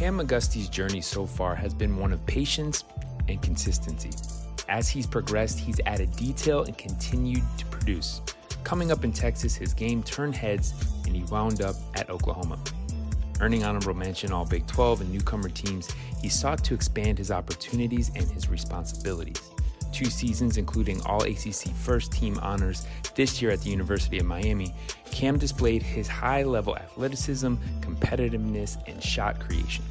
Cam McGusty's journey so far has been one of patience and consistency. As he's progressed, he's added detail and continued to produce. Coming up in Texas, his game turned heads and he wound up at Oklahoma. Earning honorable mention all Big 12 and newcomer teams, he sought to expand his opportunities and his responsibilities. Two seasons, including all ACC first team honors this year at the University of Miami, Cam displayed his high level athleticism, competitiveness, and shot creation.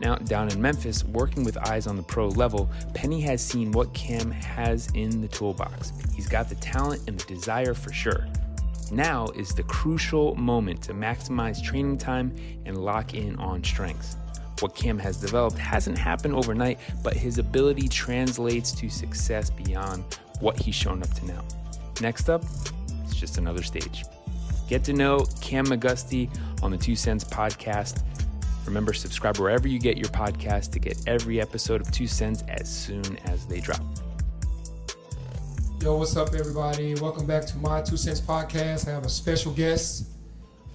Now, down in Memphis, working with eyes on the pro level, Penny has seen what Cam has in the toolbox. He's got the talent and the desire for sure. Now is the crucial moment to maximize training time and lock in on strengths. What Cam has developed hasn't happened overnight, but his ability translates to success beyond what he's shown up to now. Next up, it's just another stage. Get to know Cam McGusty on the Two Cents podcast. Remember, subscribe wherever you get your podcast to get every episode of Two Cents as soon as they drop. Yo, what's up, everybody? Welcome back to my Two Cents podcast. I have a special guest,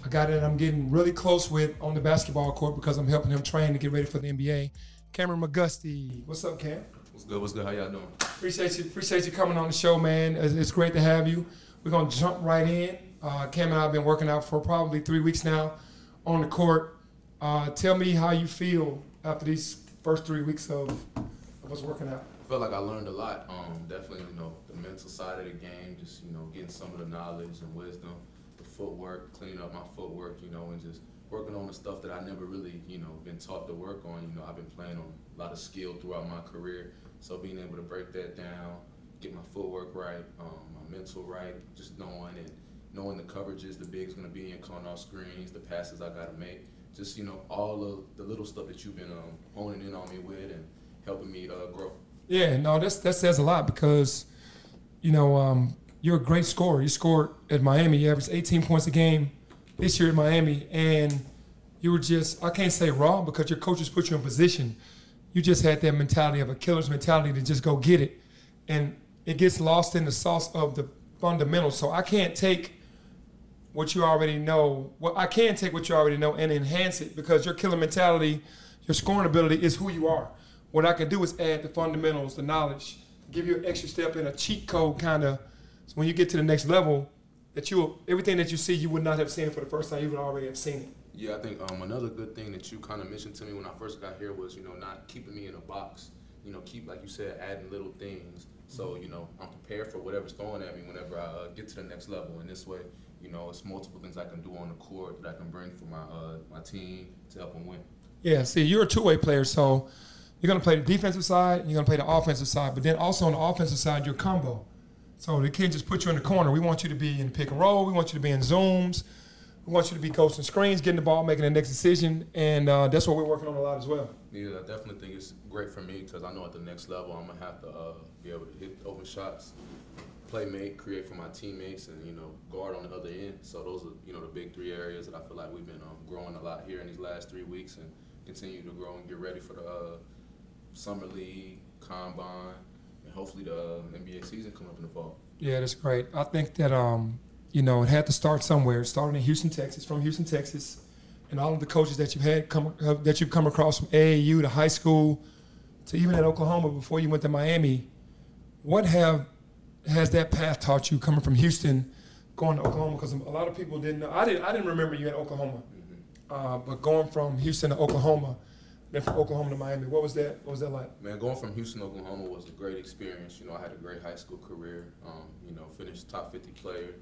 a guy that I'm getting really close with on the basketball court because I'm helping him train to get ready for the NBA. Cameron McGusty. What's up, Cam? What's good? What's good? How y'all doing? Appreciate you. Appreciate you coming on the show, man. It's, it's great to have you. We're gonna jump right in. Uh, Cam and I have been working out for probably three weeks now on the court. Uh, tell me how you feel after these first three weeks of, of us working out. I felt like I learned a lot. Um, definitely, you know, the mental side of the game, just you know, getting some of the knowledge and wisdom, the footwork, cleaning up my footwork, you know, and just working on the stuff that I never really, you know, been taught to work on. You know, I've been playing on a lot of skill throughout my career, so being able to break that down, get my footwork right, um, my mental right, just knowing and knowing the coverages the big's gonna be in, calling off screens, the passes I gotta make, just you know, all of the little stuff that you've been um, honing in on me with and helping me uh, grow. Yeah, no, that's that says a lot because, you know, um, you're a great scorer. You scored at Miami. You averaged 18 points a game this year at Miami, and you were just I can't say wrong because your coaches put you in position. You just had that mentality of a killer's mentality to just go get it, and it gets lost in the sauce of the fundamentals. So I can't take what you already know. Well, I can take what you already know and enhance it because your killer mentality, your scoring ability is who you are. What I can do is add the fundamentals, the knowledge, give you an extra step in a cheat code kind of. So when you get to the next level, that you everything that you see, you would not have seen for the first time. You would already have seen it. Yeah, I think um, another good thing that you kind of mentioned to me when I first got here was, you know, not keeping me in a box. You know, keep like you said, adding little things. So you know, I'm prepared for whatever's thrown at me whenever I uh, get to the next level. And this way, you know, it's multiple things I can do on the court that I can bring for my uh, my team to help them win. Yeah, see, you're a two-way player, so you're going to play the defensive side, and you're going to play the offensive side, but then also on the offensive side, you're combo. So they can't just put you in the corner. We want you to be in pick and roll. We want you to be in zooms. We want you to be coaching screens, getting the ball, making the next decision, and uh, that's what we're working on a lot as well. Yeah, I definitely think it's great for me because I know at the next level I'm gonna have to uh, be able to hit open shots, play make, create for my teammates, and you know guard on the other end. So those are you know the big three areas that I feel like we've been um, growing a lot here in these last three weeks, and continue to grow and get ready for the uh, summer league, combine, and hopefully the uh, NBA season coming up in the fall. Yeah, that's great. I think that um, you know it had to start somewhere. Started in Houston, Texas, from Houston, Texas, and all of the coaches that you've had come uh, that you've come across from AAU to high school to even at Oklahoma before you went to Miami. What have has that path taught you coming from Houston, going to Oklahoma? Because a lot of people didn't know. I didn't. I didn't remember you in Oklahoma, uh, but going from Houston to Oklahoma, then from Oklahoma to Miami, what was that? What was that like? Man, going from Houston, to Oklahoma was a great experience. You know, I had a great high school career. Um, you know, finished top 50 player.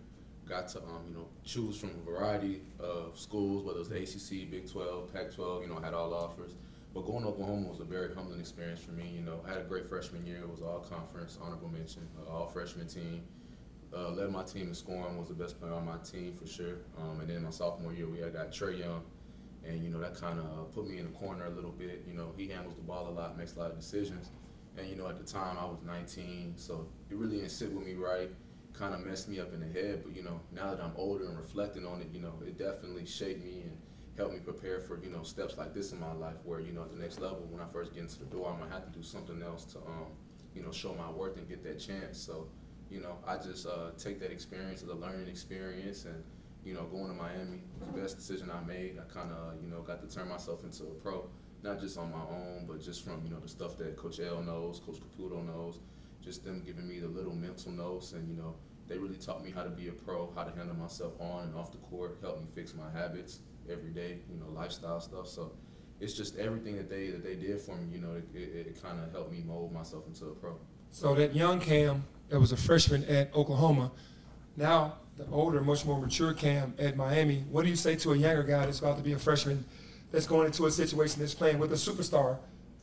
Got to, um, you know, choose from a variety of schools, whether it was the ACC, Big 12, Pac-12. You know, had all offers. But going to Oklahoma was a very humbling experience for me. You know, I had a great freshman year. It was all conference, honorable mention, uh, all freshman team. Uh, led my team in scoring, was the best player on my team for sure. Um, and then my sophomore year, we had got Trae Young, and you know that kind of put me in the corner a little bit. You know, he handles the ball a lot, makes a lot of decisions, and you know at the time I was 19, so it really didn't sit with me right. Kind of messed me up in the head, but you know now that I'm older and reflecting on it, you know it definitely shaped me and helped me prepare for you know steps like this in my life, where you know at the next level when I first get into the door, I'm gonna have to do something else to um, you know show my worth and get that chance. So you know I just uh, take that experience as a learning experience and you know, going to Miami was the best decision I made. I kind of, you know, got to turn myself into a pro. not just on my own, but just from you know the stuff that Coach L knows, Coach Caputo knows, just them giving me the little mental notes, and you know they really taught me how to be a pro, how to handle myself on and off the court, helped me fix my habits every day, you know, lifestyle stuff. So it's just everything that they that they did for me. You know, it, it, it kind of helped me mold myself into a pro. So that young Cam that was a freshman at Oklahoma, now the older, much more mature Cam at Miami. What do you say to a younger guy that's about to be a freshman, that's going into a situation that's playing with a superstar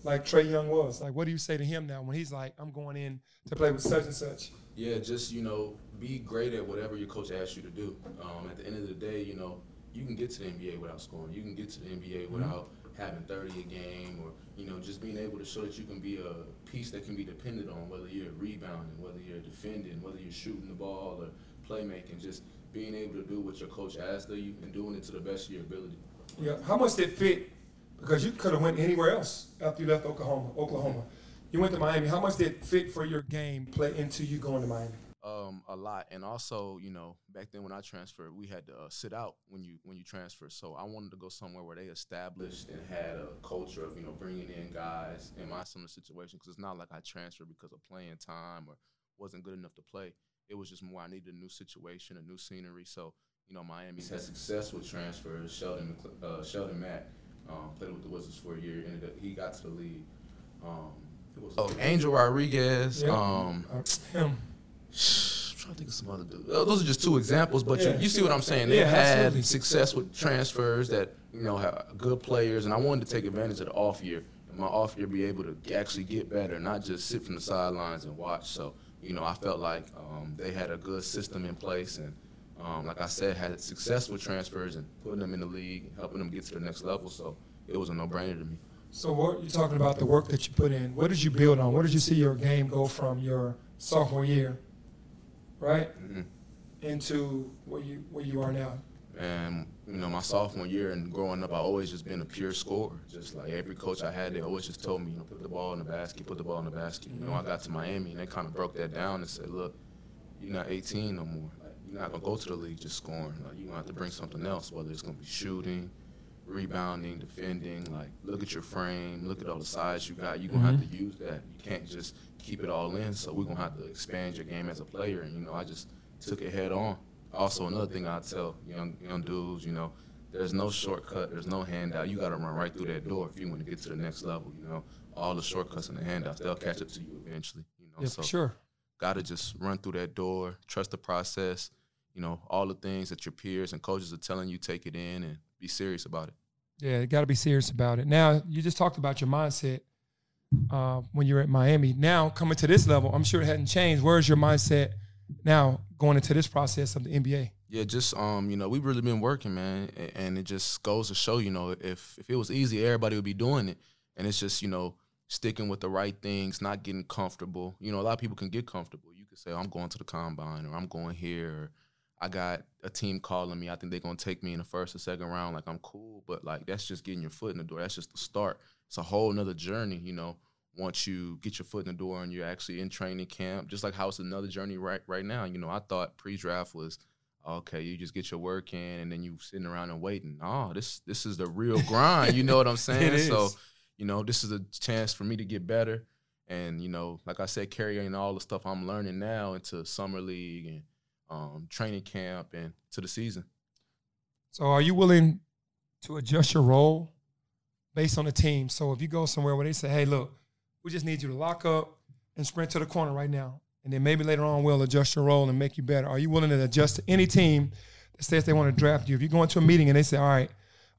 like Trae Young was? Like, what do you say to him now when he's like, I'm going in to play with such and such? Yeah, just you know, be great at whatever your coach asks you to do. Um, at the end of the day, you know, you can get to the NBA without scoring. You can get to the NBA mm-hmm. without having 30 a game or, you know, just being able to show that you can be a piece that can be depended on, whether you're rebounding, whether you're defending, whether you're shooting the ball or playmaking, just being able to do what your coach asked of you and doing it to the best of your ability. Yeah. How much did it fit? Because you could have went anywhere else after you left Oklahoma. Oklahoma. You went to Miami. How much did it fit for your game play into you going to Miami? Um, a lot, and also, you know, back then when I transferred, we had to uh, sit out when you when you transfer. So I wanted to go somewhere where they established and had a culture of you know bringing in guys in my similar situation. Because it's not like I transferred because of playing time or wasn't good enough to play. It was just more I needed a new situation, a new scenery. So you know, Miami had success with transfers. Sheldon uh, Sheldon Mac um, played with the Wizards for a year. Ended up, he got to the league. Um, oh, Angel Rodriguez. Yeah. Um, uh, him. Trying to think of some other dudes. Those are just two examples, but yeah. you, you see what I'm saying. They yeah, had absolutely. success with transfers that you know have good players, and I wanted to take advantage of the off year. And my off year be able to actually get better, not just sit from the sidelines and watch. So you know, I felt like um, they had a good system in place, and um, like I said, had success with transfers and putting them in the league, helping them get to the next level. So it was a no-brainer to me. So what you're talking about the work that you put in? What did you build on? What did you see your game go from your sophomore year right? Mm-hmm. Into where you where you are now. And you know, my sophomore year and growing up, I always just been a pure scorer. Just like every coach I had, they always just told me, you know, put the ball in the basket, put the ball in the basket. You know, I got to Miami and they kind of broke that down and said, look, you're not 18 no more. Like, you're not gonna go to the league just scoring. Like, you're gonna have to bring something else, whether it's gonna be shooting, rebounding, defending. Like, look at your frame, look at all the size you got. You're gonna mm-hmm. have to use that. You can't just keep it all in. So we're gonna have to expand your game as a player. And you know, I just took it head on. Also, another thing I tell young young dudes, you know, there's no shortcut, there's no handout. You got to run right through that door if you want to get to the next level. You know, all the shortcuts and the handouts, they'll catch up to you eventually. You know, yeah, so sure. Got to just run through that door, trust the process. You know, all the things that your peers and coaches are telling you, take it in and be serious about it. Yeah, you got to be serious about it. Now, you just talked about your mindset uh, when you're at Miami. Now coming to this level, I'm sure it hadn't changed. Where's your mindset now going into this process of the NBA? Yeah, just um, you know, we've really been working, man, and it just goes to show, you know, if if it was easy, everybody would be doing it, and it's just you know sticking with the right things, not getting comfortable. You know, a lot of people can get comfortable. You could say, oh, I'm going to the combine, or I'm going here, or I got a team calling me. I think they're gonna take me in the first or second round. Like I'm cool, but like that's just getting your foot in the door. That's just the start it's a whole nother journey, you know, once you get your foot in the door and you're actually in training camp, just like how it's another journey right right now. You know, I thought pre-draft was okay, you just get your work in and then you sitting around and waiting. Oh, this this is the real grind. You know what I'm saying? so, you know, this is a chance for me to get better. And, you know, like I said, carrying all the stuff I'm learning now into summer league and um, training camp and to the season. So are you willing to adjust your role based on the team. So if you go somewhere where they say, hey, look, we just need you to lock up and sprint to the corner right now. And then maybe later on we'll adjust your role and make you better. Are you willing to adjust to any team that says they want to draft you? If you go into a meeting and they say, all right,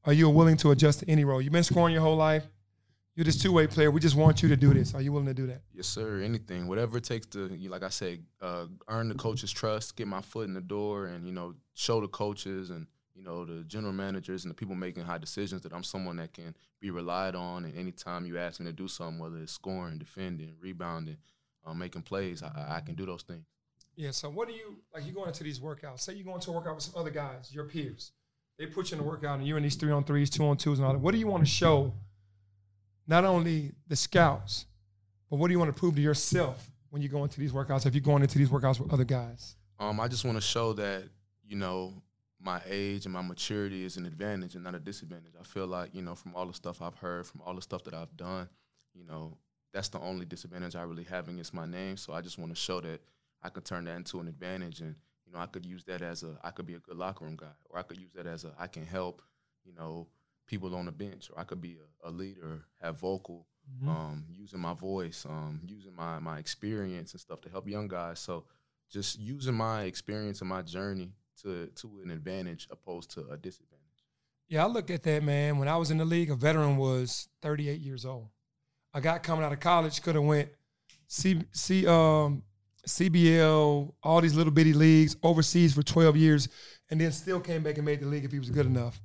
are you willing to adjust to any role? You've been scoring your whole life. You're this two way player. We just want you to do this. Are you willing to do that? Yes, sir. Anything, whatever it takes to, like I said, uh, earn the coach's trust, get my foot in the door, and you know, show the coaches and you know, the general managers and the people making high decisions that I'm someone that can be relied on. And anytime you ask me to do something, whether it's scoring, defending, rebounding, um, making plays, I, I, can do those things. Yeah. So what do you like? You going into these workouts. Say you go into a workout with some other guys, your peers. They put you in a workout, and you're in these three on threes, two on twos, and all that. What do you want to show? Not only the scouts, but what do you want to prove to yourself when you go into these workouts? If you're going into these workouts with other guys. Um, I just want to show that you know my age and my maturity is an advantage and not a disadvantage. I feel like, you know, from all the stuff I've heard, from all the stuff that I've done, you know, that's the only disadvantage I really have against my name. So I just want to show that I could turn that into an advantage and, you know, I could use that as a I could be a good locker room guy or I could use that as a I can help, you know, people on the bench or I could be a, a leader, have vocal, mm-hmm. um, using my voice, um, using my my experience and stuff to help young guys. So just using my experience and my journey to to an advantage opposed to a disadvantage. Yeah, I look at that man. When I was in the league, a veteran was 38 years old. A guy coming out of college could have went C, C um, CBL, all these little bitty leagues overseas for 12 years, and then still came back and made the league if he was good enough.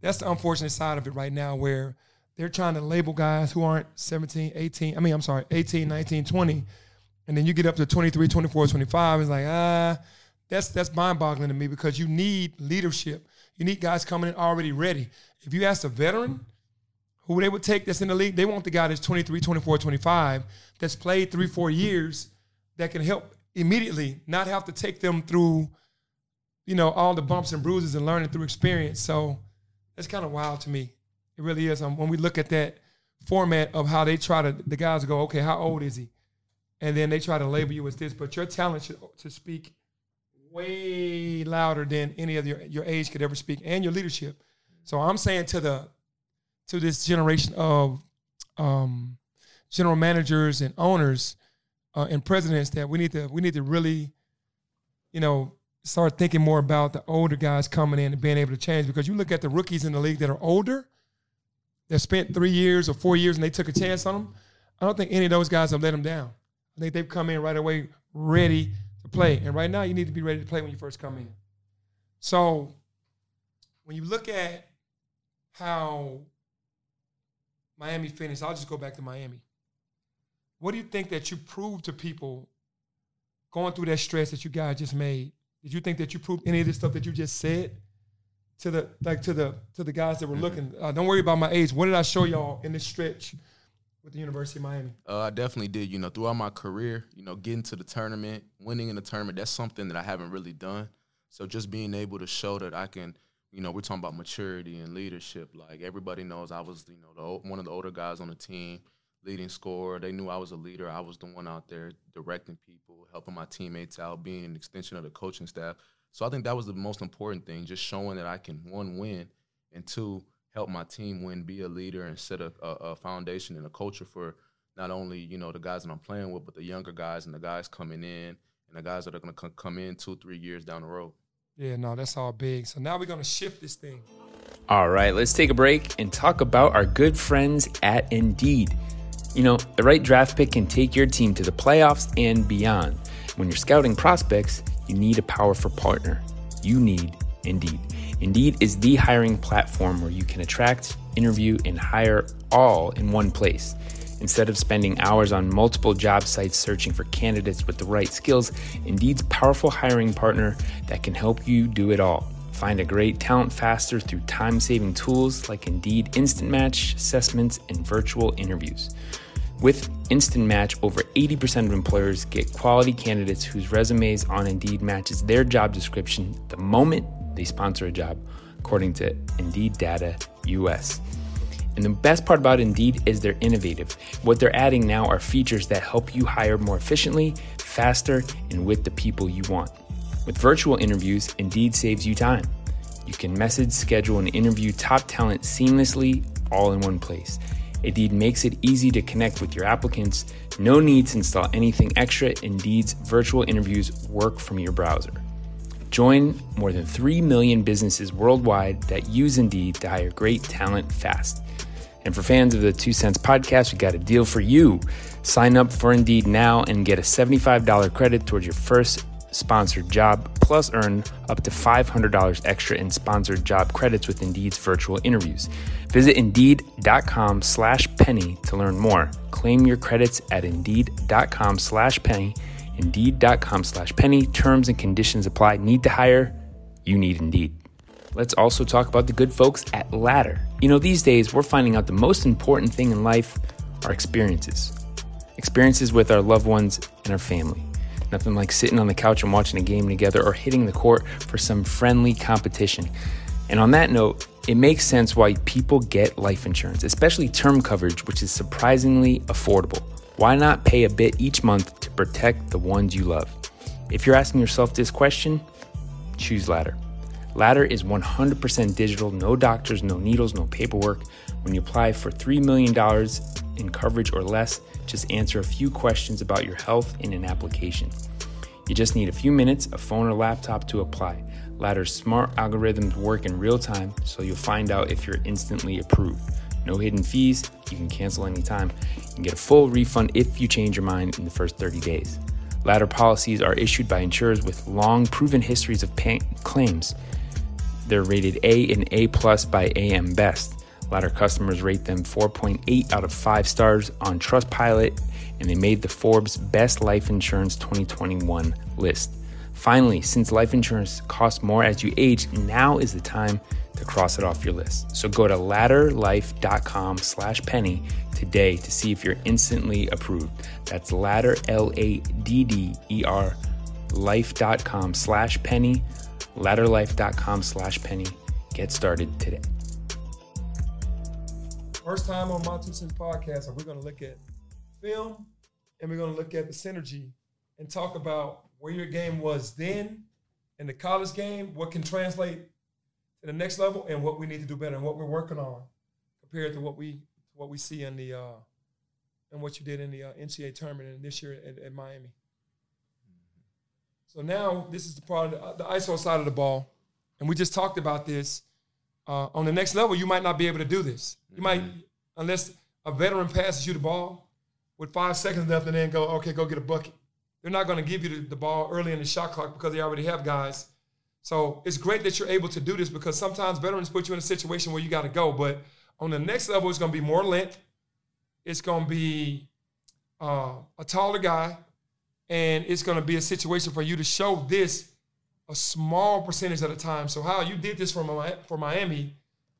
That's the unfortunate side of it right now, where they're trying to label guys who aren't 17, 18. I mean, I'm sorry, 18, 19, 20, and then you get up to 23, 24, 25. It's like ah that's that's mind-boggling to me because you need leadership. You need guys coming in already ready. If you ask a veteran who they would take that's in the league, they want the guy that's 23, 24, 25, that's played three, four years, that can help immediately, not have to take them through, you know, all the bumps and bruises and learning through experience. So that's kind of wild to me. It really is. Um, when we look at that format of how they try to, the guys go, okay, how old is he? And then they try to label you as this, but your talent should to speak way louder than any of your, your age could ever speak and your leadership. So I'm saying to the to this generation of um, general managers and owners uh, and presidents that we need to we need to really, you know, start thinking more about the older guys coming in and being able to change because you look at the rookies in the league that are older, that spent three years or four years and they took a chance on them. I don't think any of those guys have let them down. I think they've come in right away ready to play. And right now, you need to be ready to play when you first come in. So when you look at how Miami finished, I'll just go back to Miami. What do you think that you proved to people going through that stress that you guys just made? Did you think that you proved any of this stuff that you just said to the like to the to the guys that were looking? Uh, don't worry about my age. What did I show y'all in this stretch with the University of Miami? Uh, I definitely did. You know, throughout my career, you know, getting to the tournament, winning in the tournament, that's something that I haven't really done. So just being able to show that I can, you know, we're talking about maturity and leadership. Like everybody knows, I was, you know, the, one of the older guys on the team, leading scorer. They knew I was a leader. I was the one out there directing people, helping my teammates out, being an extension of the coaching staff. So I think that was the most important thing, just showing that I can one win and two help my team win, be a leader, and set a, a, a, foundation and a culture for not only you know the guys that I'm playing with, but the younger guys and the guys coming in and the guys that are going to come in two, three years down the road. Yeah, no, that's all big. So now we're going to shift this thing. All right, let's take a break and talk about our good friends at Indeed. You know, the right draft pick can take your team to the playoffs and beyond. When you're scouting prospects, you need a powerful partner. You need Indeed. Indeed is the hiring platform where you can attract, interview, and hire all in one place. Instead of spending hours on multiple job sites searching for candidates with the right skills, Indeed's powerful hiring partner that can help you do it all. Find a great talent faster through time saving tools like Indeed Instant Match, assessments, and virtual interviews. With Instant Match, over 80% of employers get quality candidates whose resumes on Indeed matches their job description the moment they sponsor a job, according to Indeed Data US. And the best part about Indeed is they're innovative. What they're adding now are features that help you hire more efficiently, faster, and with the people you want. With virtual interviews, Indeed saves you time. You can message, schedule, and interview top talent seamlessly all in one place. Indeed makes it easy to connect with your applicants. No need to install anything extra. Indeed's virtual interviews work from your browser. Join more than 3 million businesses worldwide that use Indeed to hire great talent fast. And for fans of the Two Cents podcast, we got a deal for you. Sign up for Indeed now and get a $75 credit towards your first sponsored job, plus earn up to $500 extra in sponsored job credits with Indeed's virtual interviews. Visit Indeed.com slash penny to learn more. Claim your credits at Indeed.com slash penny Indeed.com slash penny. Terms and conditions apply. Need to hire? You need Indeed. Let's also talk about the good folks at Ladder. You know, these days we're finding out the most important thing in life are experiences. Experiences with our loved ones and our family. Nothing like sitting on the couch and watching a game together or hitting the court for some friendly competition. And on that note, it makes sense why people get life insurance, especially term coverage, which is surprisingly affordable. Why not pay a bit each month to protect the ones you love? If you're asking yourself this question, choose Ladder. Ladder is 100% digital, no doctors, no needles, no paperwork. When you apply for $3 million in coverage or less, just answer a few questions about your health in an application. You just need a few minutes, a phone or laptop to apply. Ladder's smart algorithms work in real time, so you'll find out if you're instantly approved. No hidden fees, you can cancel anytime. Can get a full refund if you change your mind in the first 30 days. Ladder policies are issued by insurers with long proven histories of claims. They're rated A and A plus by AM Best. Ladder customers rate them 4.8 out of 5 stars on Trustpilot, and they made the Forbes Best Life Insurance 2021 list. Finally, since life insurance costs more as you age, now is the time to cross it off your list. So go to ladderlife.com slash penny today to see if you're instantly approved. That's ladder, L-A-D-D-E-R, life.com slash penny ladderlife.com slash penny. Get started today. First time on my two cents podcast, and we're going to look at film and we're going to look at the synergy and talk about where your game was then in the college game, what can translate to the next level, and what we need to do better and what we're working on compared to what we what we see in the uh, and what you did in the uh, NCAA tournament and this year at, at Miami. So now this is the part of the, the, ISO side of the ball, and we just talked about this. Uh, on the next level, you might not be able to do this. You mm-hmm. might, unless a veteran passes you the ball with five seconds left, and then go, okay, go get a bucket. They're not going to give you the, the ball early in the shot clock because they already have guys. So it's great that you're able to do this because sometimes veterans put you in a situation where you got to go. But on the next level, it's going to be more length. It's going to be uh, a taller guy and it's going to be a situation for you to show this a small percentage at a time. So how you did this for for Miami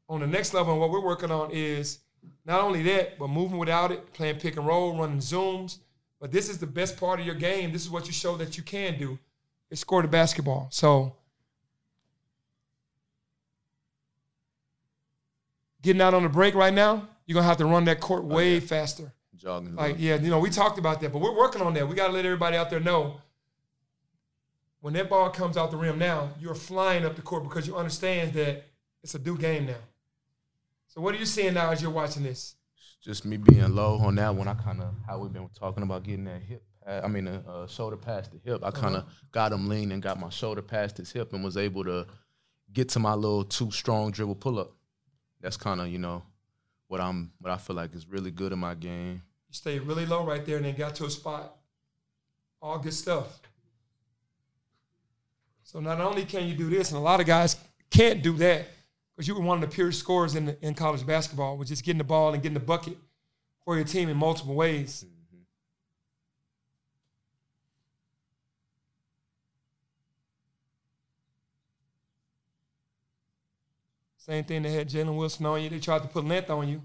on the next level, and what we're working on is not only that, but moving without it, playing pick and roll, running zooms. But this is the best part of your game. This is what you show that you can do. Is score the basketball. So getting out on the break right now, you're gonna have to run that court oh, way okay. faster jogging. Like, yeah, you know, we talked about that, but we're working on that. We got to let everybody out there know when that ball comes out the rim now, you're flying up the court because you understand that it's a due game now. So, what are you seeing now as you're watching this? Just me being low on that one. I kind of how we've been talking about getting that hip. I mean, a, a shoulder past the hip. I kind of uh-huh. got him lean and got my shoulder past his hip and was able to get to my little two strong dribble pull up. That's kind of you know what I'm what I feel like is really good in my game. You stayed really low right there and then got to a spot. All good stuff. So not only can you do this, and a lot of guys can't do that because you were one of the purest scorers in, the, in college basketball, which is getting the ball and getting the bucket for your team in multiple ways. Mm-hmm. Same thing they had Jalen Wilson on you. They tried to put length on you.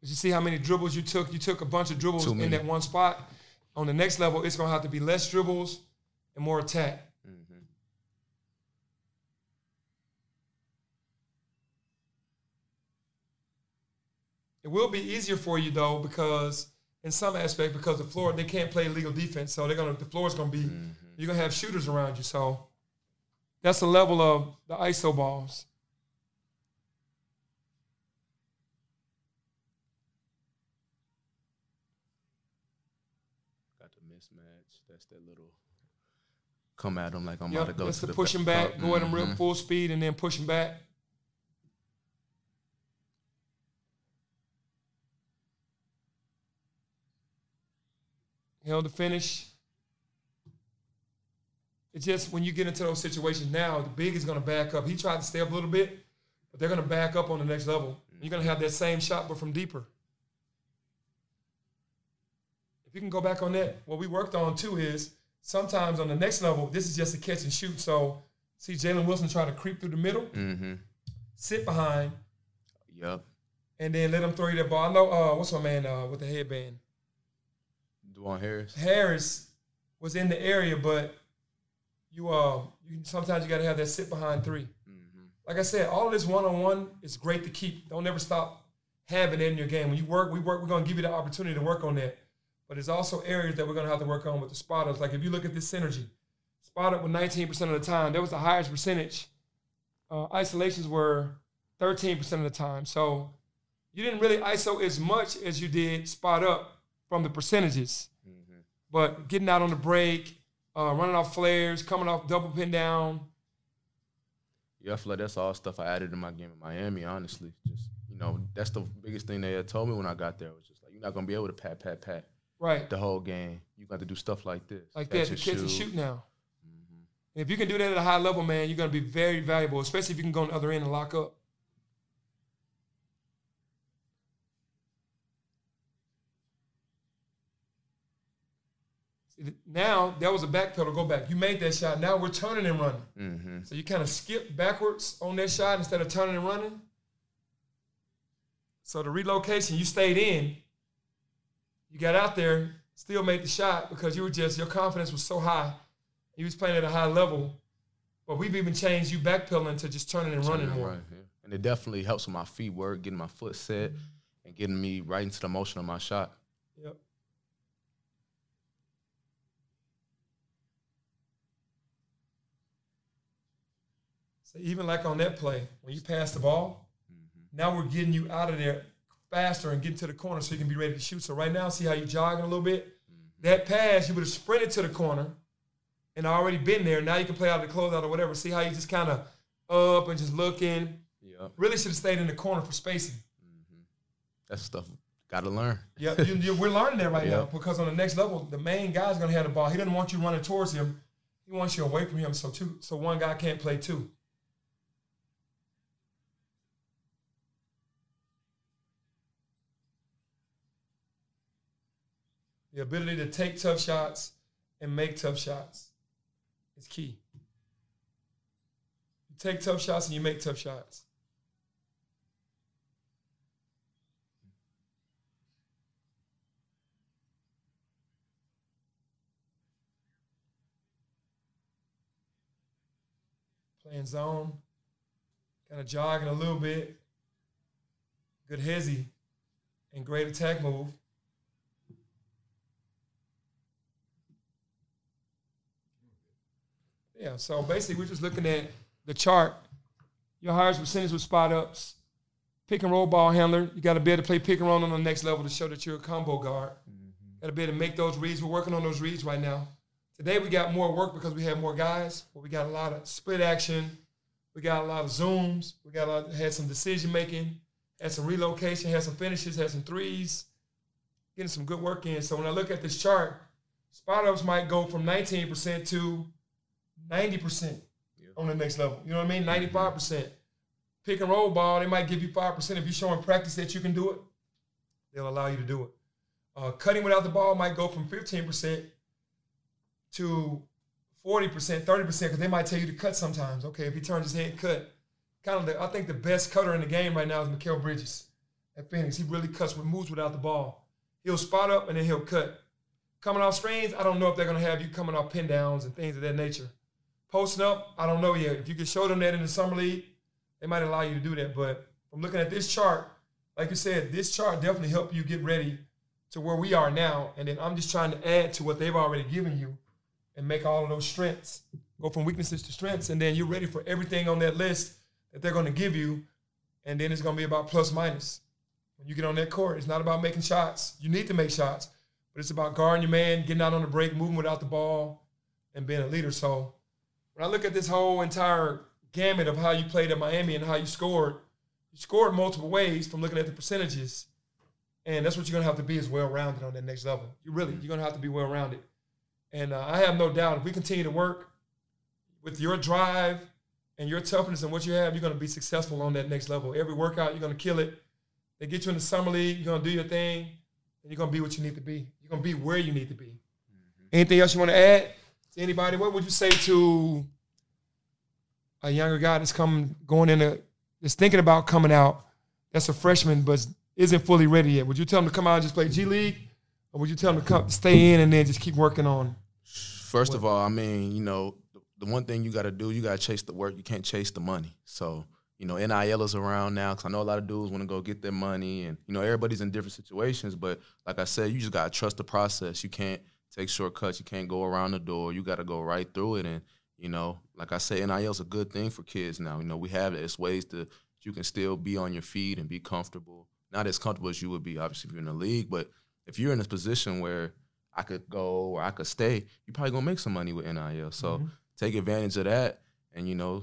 But you see how many dribbles you took? You took a bunch of dribbles in that one spot. On the next level, it's going to have to be less dribbles and more attack. Mm-hmm. It will be easier for you though because in some aspect because the floor they can't play legal defense, so they're gonna the floor is gonna be mm-hmm. you're gonna have shooters around you. So that's the level of the ISO balls. That's that little come at them like I'm yep, about to go that's to the, the pushing back, go at them real mm-hmm. full speed, and then pushing back. Held the finish. It's just when you get into those situations now, the big is going to back up. He tried to stay up a little bit, but they're going to back up on the next level. You're going to have that same shot, but from deeper. If you can go back on that, what we worked on too is sometimes on the next level, this is just a catch and shoot. So see Jalen Wilson try to creep through the middle, mm-hmm. sit behind. Yep. And then let him throw you that ball. I know uh, what's my man uh, with the headband? Dajuan Harris. Harris was in the area, but you uh you sometimes you got to have that sit behind 3 Mm-hmm. Like I said, all of this one on one is great to keep. Don't ever stop having it in your game. When you work, we work. We're gonna give you the opportunity to work on that. But there's also areas that we're gonna have to work on with the spotters. Like if you look at this synergy, spot up with 19% of the time. That was the highest percentage. Uh, isolations were 13% of the time. So you didn't really ISO as much as you did spot up from the percentages. Mm-hmm. But getting out on the break, uh, running off flares, coming off double pin down. Yeah, I feel like that's all stuff I added in my game in Miami. Honestly, just you know, that's the biggest thing they had told me when I got there was just like you're not gonna be able to pat pat pat Right. the whole game. You got to do stuff like this, Like that. The and kids can shoot. shoot now. Mhm. If you can do that at a high level, man, you're going to be very valuable, especially if you can go on the other end and lock up. Now, that was a back pedal, go back. You made that shot. Now we're turning and running. Mhm. So you kind of skip backwards on that shot instead of turning and running. So the relocation, you stayed in. You got out there, still made the shot because you were just your confidence was so high. You was playing at a high level. But we've even changed you backpedaling to just turning and running more. yeah. And it definitely helps with my feet work, getting my foot set, and getting me right into the motion of my shot. Yep. So even like on that play, when you pass the ball, mm-hmm. now we're getting you out of there faster and get to the corner so you can be ready to shoot. So right now, see how you're jogging a little bit? Mm-hmm. That pass, you would have sprinted to the corner and already been there. Now you can play out the closeout or whatever. See how you just kind of up and just looking. Yep. Really should have stayed in the corner for spacing. Mm-hmm. That's stuff got to learn. Yeah, you, you, we're learning that right now because on the next level, the main guy's gonna have the ball. He doesn't want you running towards him. He wants you away from him. So two, so one guy can't play two. The ability to take tough shots and make tough shots is key. You take tough shots and you make tough shots. playing zone, kind of jogging a little bit. Good hezzy and great attack move. Yeah, so basically we're just looking at the chart. Your highest percentage with spot ups, pick and roll ball handler. You got to be able to play pick and roll on the next level to show that you're a combo guard. Mm-hmm. Got to be able to make those reads. We're working on those reads right now. Today we got more work because we have more guys, but we got a lot of split action. We got a lot of zooms. We got a lot, had some decision making, had some relocation, had some finishes, had some threes, getting some good work in. So when I look at this chart, spot ups might go from 19% to 90% on the next level. You know what I mean? 95%. Pick and roll ball, they might give you 5%. If you're showing practice that you can do it, they'll allow you to do it. Uh, cutting without the ball might go from 15% to 40%, 30%, because they might tell you to cut sometimes. Okay, if he turns his head, cut. Kind of, the, I think the best cutter in the game right now is Mikal Bridges at Phoenix. He really cuts with moves without the ball. He'll spot up and then he'll cut. Coming off screens, I don't know if they're going to have you coming off pin downs and things of that nature. Posting up, I don't know yet. If you can show them that in the summer league, they might allow you to do that. But from looking at this chart, like you said, this chart definitely helped you get ready to where we are now. And then I'm just trying to add to what they've already given you and make all of those strengths go from weaknesses to strengths. And then you're ready for everything on that list that they're going to give you. And then it's going to be about plus minus. When you get on that court, it's not about making shots. You need to make shots, but it's about guarding your man, getting out on the break, moving without the ball, and being a leader. So when I look at this whole entire gamut of how you played at Miami and how you scored, you scored multiple ways from looking at the percentages. And that's what you're gonna have to be is well rounded on that next level. You really, you're gonna have to be well rounded. And uh, I have no doubt if we continue to work with your drive and your toughness and what you have, you're gonna be successful on that next level. Every workout, you're gonna kill it. They get you in the summer league, you're gonna do your thing, and you're gonna be what you need to be. You're gonna be where you need to be. Anything else you want to add to anybody? What would you say to a younger guy that's coming, going in, a, that's thinking about coming out, that's a freshman but isn't fully ready yet? Would you tell him to come out and just play G League, or would you tell him to come, stay in, and then just keep working on? First of all, I mean, you know, the, the one thing you got to do, you got to chase the work. You can't chase the money. So, you know, NIL is around now because I know a lot of dudes want to go get their money, and you know, everybody's in different situations. But like I said, you just got to trust the process. You can't take shortcuts. You can't go around the door. You got to go right through it. And you know, like I say, NIL is a good thing for kids now. You know, we have it. It's ways to you can still be on your feet and be comfortable. Not as comfortable as you would be, obviously, if you're in the league, but if you're in this position where I could go or I could stay, you're probably gonna make some money with NIL. So mm-hmm. take advantage of that, and you know,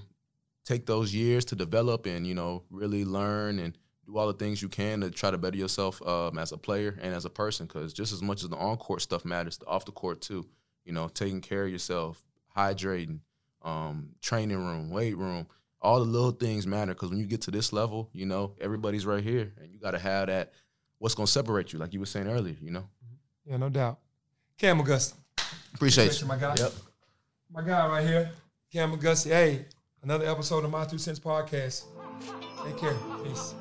take those years to develop and you know really learn and do all the things you can to try to better yourself um, as a player and as a person. Because just as much as the on court stuff matters, the off the court too. You know, taking care of yourself, hydrating, um, training room, weight room, all the little things matter. Because when you get to this level, you know everybody's right here, and you got to have that. What's gonna separate you, like you were saying earlier, you know? Yeah, no doubt. Cam McGusty. Appreciate, Appreciate you, my guy. Yep. My guy right here, Cam McGusty. Hey, another episode of My Two Cents Podcast. Take care. Peace.